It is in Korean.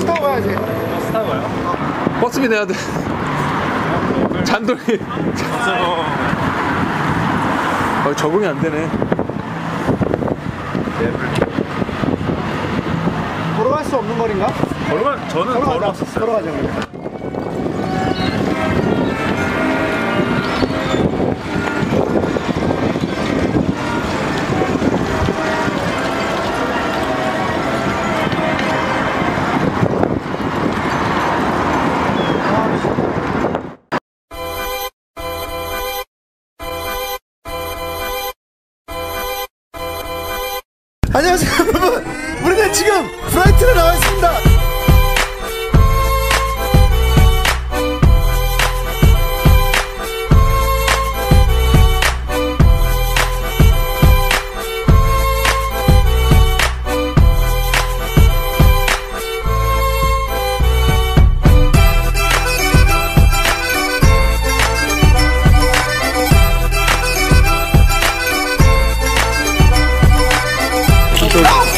버스 타고 가야지. 버스 타고 가요? 버스비 내야 돼. 저거 어, 적응이 안 되네. 걸어갈 수 없는 거리인가? 걸어가 저는 걸어가자. 걸어왔었어요. 걸어가자. 그러면. 안녕하세요 여러분. 우리는 지금 프라이트에 나와 있습니다 또